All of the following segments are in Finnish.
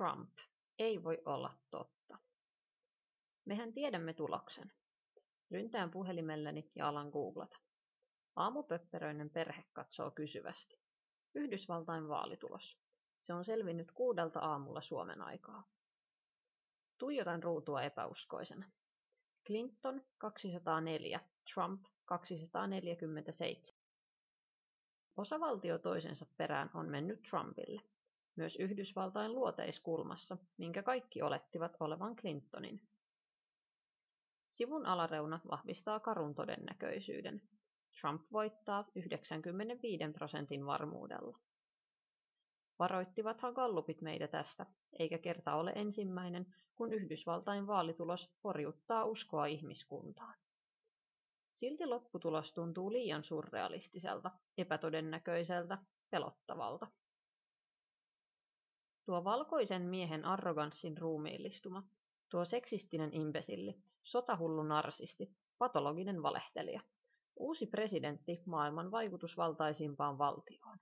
Trump. Ei voi olla totta. Mehän tiedämme tuloksen. Ryntään puhelimelleni ja alan googlata. Aamupöpperöinen perhe katsoo kysyvästi. Yhdysvaltain vaalitulos. Se on selvinnyt kuudelta aamulla Suomen aikaa. Tuijotan ruutua epäuskoisena. Clinton 204, Trump 247. Osavaltio toisensa perään on mennyt Trumpille. Myös Yhdysvaltain luoteiskulmassa, minkä kaikki olettivat olevan Clintonin. Sivun alareuna vahvistaa karun todennäköisyyden. Trump voittaa 95 prosentin varmuudella. Varoittivathan gallupit meitä tästä, eikä kerta ole ensimmäinen, kun Yhdysvaltain vaalitulos horjuttaa uskoa ihmiskuntaan. Silti lopputulos tuntuu liian surrealistiselta, epätodennäköiseltä, pelottavalta. Tuo valkoisen miehen arroganssin ruumiillistuma, tuo seksistinen imbesilli, sotahullu narsisti, patologinen valehtelija, uusi presidentti maailman vaikutusvaltaisimpaan valtioon.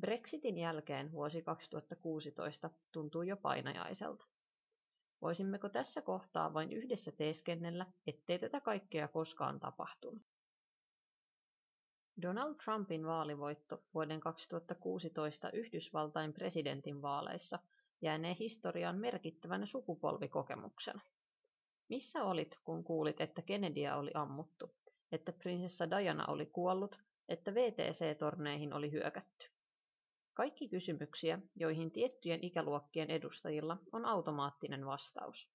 Brexitin jälkeen vuosi 2016 tuntuu jo painajaiselta. Voisimmeko tässä kohtaa vain yhdessä teeskennellä, ettei tätä kaikkea koskaan tapahtunut? Donald Trumpin vaalivoitto vuoden 2016 Yhdysvaltain presidentin vaaleissa jäänee historiaan merkittävänä sukupolvikokemuksena. Missä olit, kun kuulit, että Kennedyä oli ammuttu, että prinsessa Diana oli kuollut, että VTC-torneihin oli hyökätty? Kaikki kysymyksiä, joihin tiettyjen ikäluokkien edustajilla on automaattinen vastaus.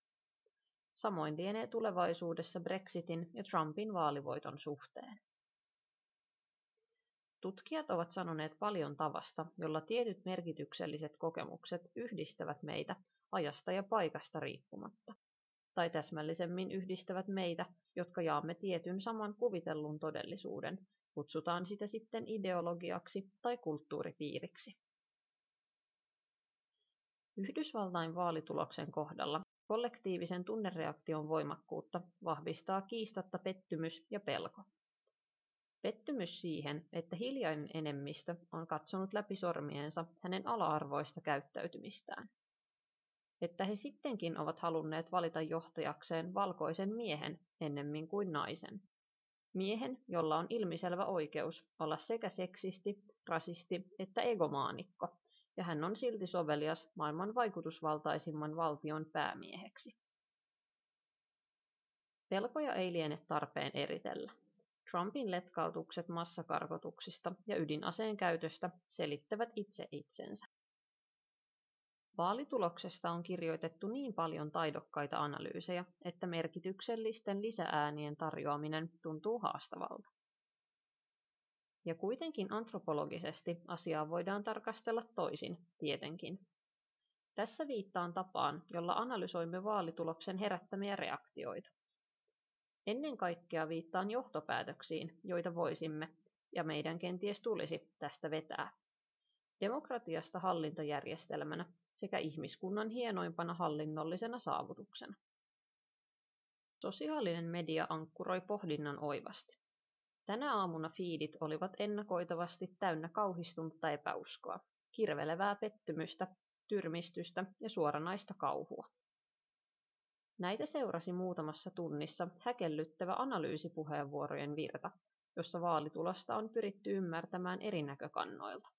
Samoin lienee tulevaisuudessa Brexitin ja Trumpin vaalivoiton suhteen. Tutkijat ovat sanoneet paljon tavasta, jolla tietyt merkitykselliset kokemukset yhdistävät meitä ajasta ja paikasta riippumatta. Tai täsmällisemmin yhdistävät meitä, jotka jaamme tietyn saman kuvitellun todellisuuden, kutsutaan sitä sitten ideologiaksi tai kulttuuripiiriksi. Yhdysvaltain vaalituloksen kohdalla kollektiivisen tunnereaktion voimakkuutta vahvistaa kiistatta pettymys ja pelko. Pettymys siihen, että hiljainen enemmistö on katsonut läpi sormiensa hänen ala-arvoista käyttäytymistään. Että he sittenkin ovat halunneet valita johtajakseen valkoisen miehen ennemmin kuin naisen. Miehen, jolla on ilmiselvä oikeus olla sekä seksisti, rasisti että egomaanikko, ja hän on silti sovelias maailman vaikutusvaltaisimman valtion päämieheksi. Pelkoja ei liene tarpeen eritellä. Trumpin letkautukset massakarkotuksista ja ydinaseen käytöstä selittävät itse itsensä. Vaalituloksesta on kirjoitettu niin paljon taidokkaita analyysejä, että merkityksellisten lisääänien tarjoaminen tuntuu haastavalta. Ja kuitenkin antropologisesti asiaa voidaan tarkastella toisin, tietenkin. Tässä viittaan tapaan, jolla analysoimme vaalituloksen herättämiä reaktioita. Ennen kaikkea viittaan johtopäätöksiin, joita voisimme, ja meidän kenties tulisi, tästä vetää. Demokratiasta hallintajärjestelmänä sekä ihmiskunnan hienoimpana hallinnollisena saavutuksena. Sosiaalinen media ankkuroi pohdinnan oivasti. Tänä aamuna fiidit olivat ennakoitavasti täynnä kauhistunutta epäuskoa, kirvelevää pettymystä, tyrmistystä ja suoranaista kauhua. Näitä seurasi muutamassa tunnissa häkellyttävä analyysipuheenvuorojen virta, jossa vaalitulosta on pyritty ymmärtämään eri näkökannoilta.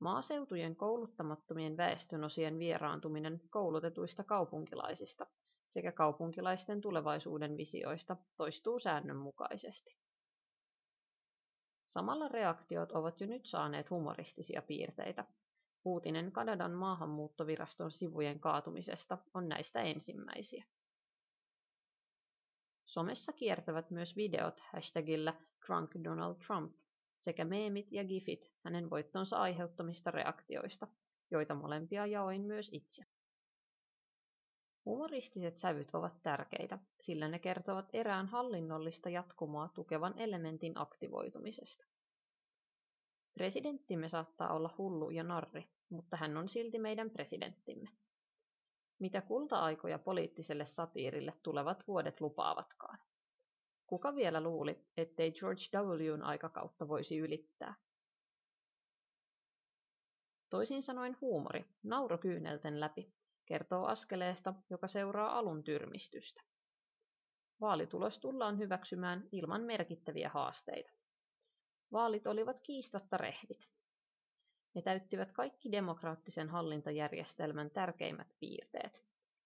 Maaseutujen kouluttamattomien väestönosien vieraantuminen koulutetuista kaupunkilaisista sekä kaupunkilaisten tulevaisuuden visioista toistuu säännönmukaisesti. Samalla reaktiot ovat jo nyt saaneet humoristisia piirteitä. Uutinen Kanadan maahanmuuttoviraston sivujen kaatumisesta on näistä ensimmäisiä. Somessa kiertävät myös videot hashtagillä Drunk Donald Trump sekä meemit ja gifit hänen voittonsa aiheuttamista reaktioista, joita molempia jaoin myös itse. Humoristiset sävyt ovat tärkeitä, sillä ne kertovat erään hallinnollista jatkumoa tukevan elementin aktivoitumisesta. Presidenttimme saattaa olla hullu ja narri, mutta hän on silti meidän presidenttimme. Mitä kulta-aikoja poliittiselle satiirille tulevat vuodet lupaavatkaan. Kuka vielä luuli, ettei George W:n aikakautta voisi ylittää? Toisin sanoen huumori, nauro kyynelten läpi, kertoo askeleesta, joka seuraa alun tyrmistystä. Vaalitulos tullaan hyväksymään ilman merkittäviä haasteita. Vaalit olivat kiistatta rehdit. Ne täyttivät kaikki demokraattisen hallintajärjestelmän tärkeimmät piirteet.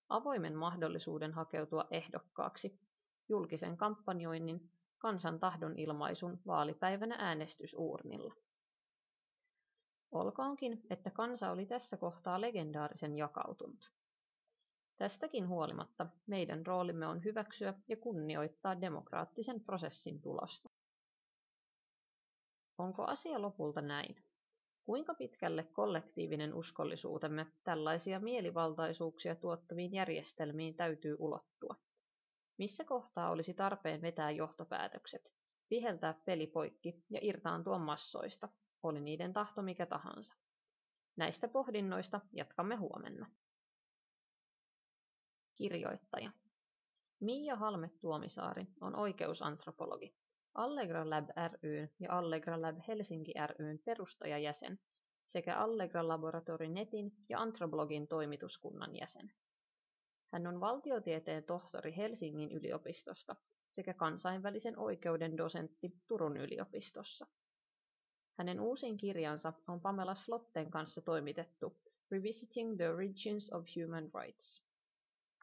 Avoimen mahdollisuuden hakeutua ehdokkaaksi, julkisen kampanjoinnin, kansan tahdon ilmaisun vaalipäivänä äänestysuurnilla. Olkoonkin, että kansa oli tässä kohtaa legendaarisen jakautunut. Tästäkin huolimatta meidän roolimme on hyväksyä ja kunnioittaa demokraattisen prosessin tulosta. Onko asia lopulta näin? Kuinka pitkälle kollektiivinen uskollisuutemme tällaisia mielivaltaisuuksia tuottaviin järjestelmiin täytyy ulottua? Missä kohtaa olisi tarpeen vetää johtopäätökset, viheltää peli poikki ja irtaantua massoista, oli niiden tahto mikä tahansa? Näistä pohdinnoista jatkamme huomenna. Kirjoittaja Mia Halme Tuomisaari on oikeusantropologi, Allegra Lab ryn ja Allegra Lab Helsinki ryn perustajajäsen sekä Allegra Laboratory Netin ja Antroblogin toimituskunnan jäsen. Hän on valtiotieteen tohtori Helsingin yliopistosta sekä kansainvälisen oikeuden dosentti Turun yliopistossa. Hänen uusin kirjansa on Pamela Slotten kanssa toimitettu Revisiting the Origins of Human Rights.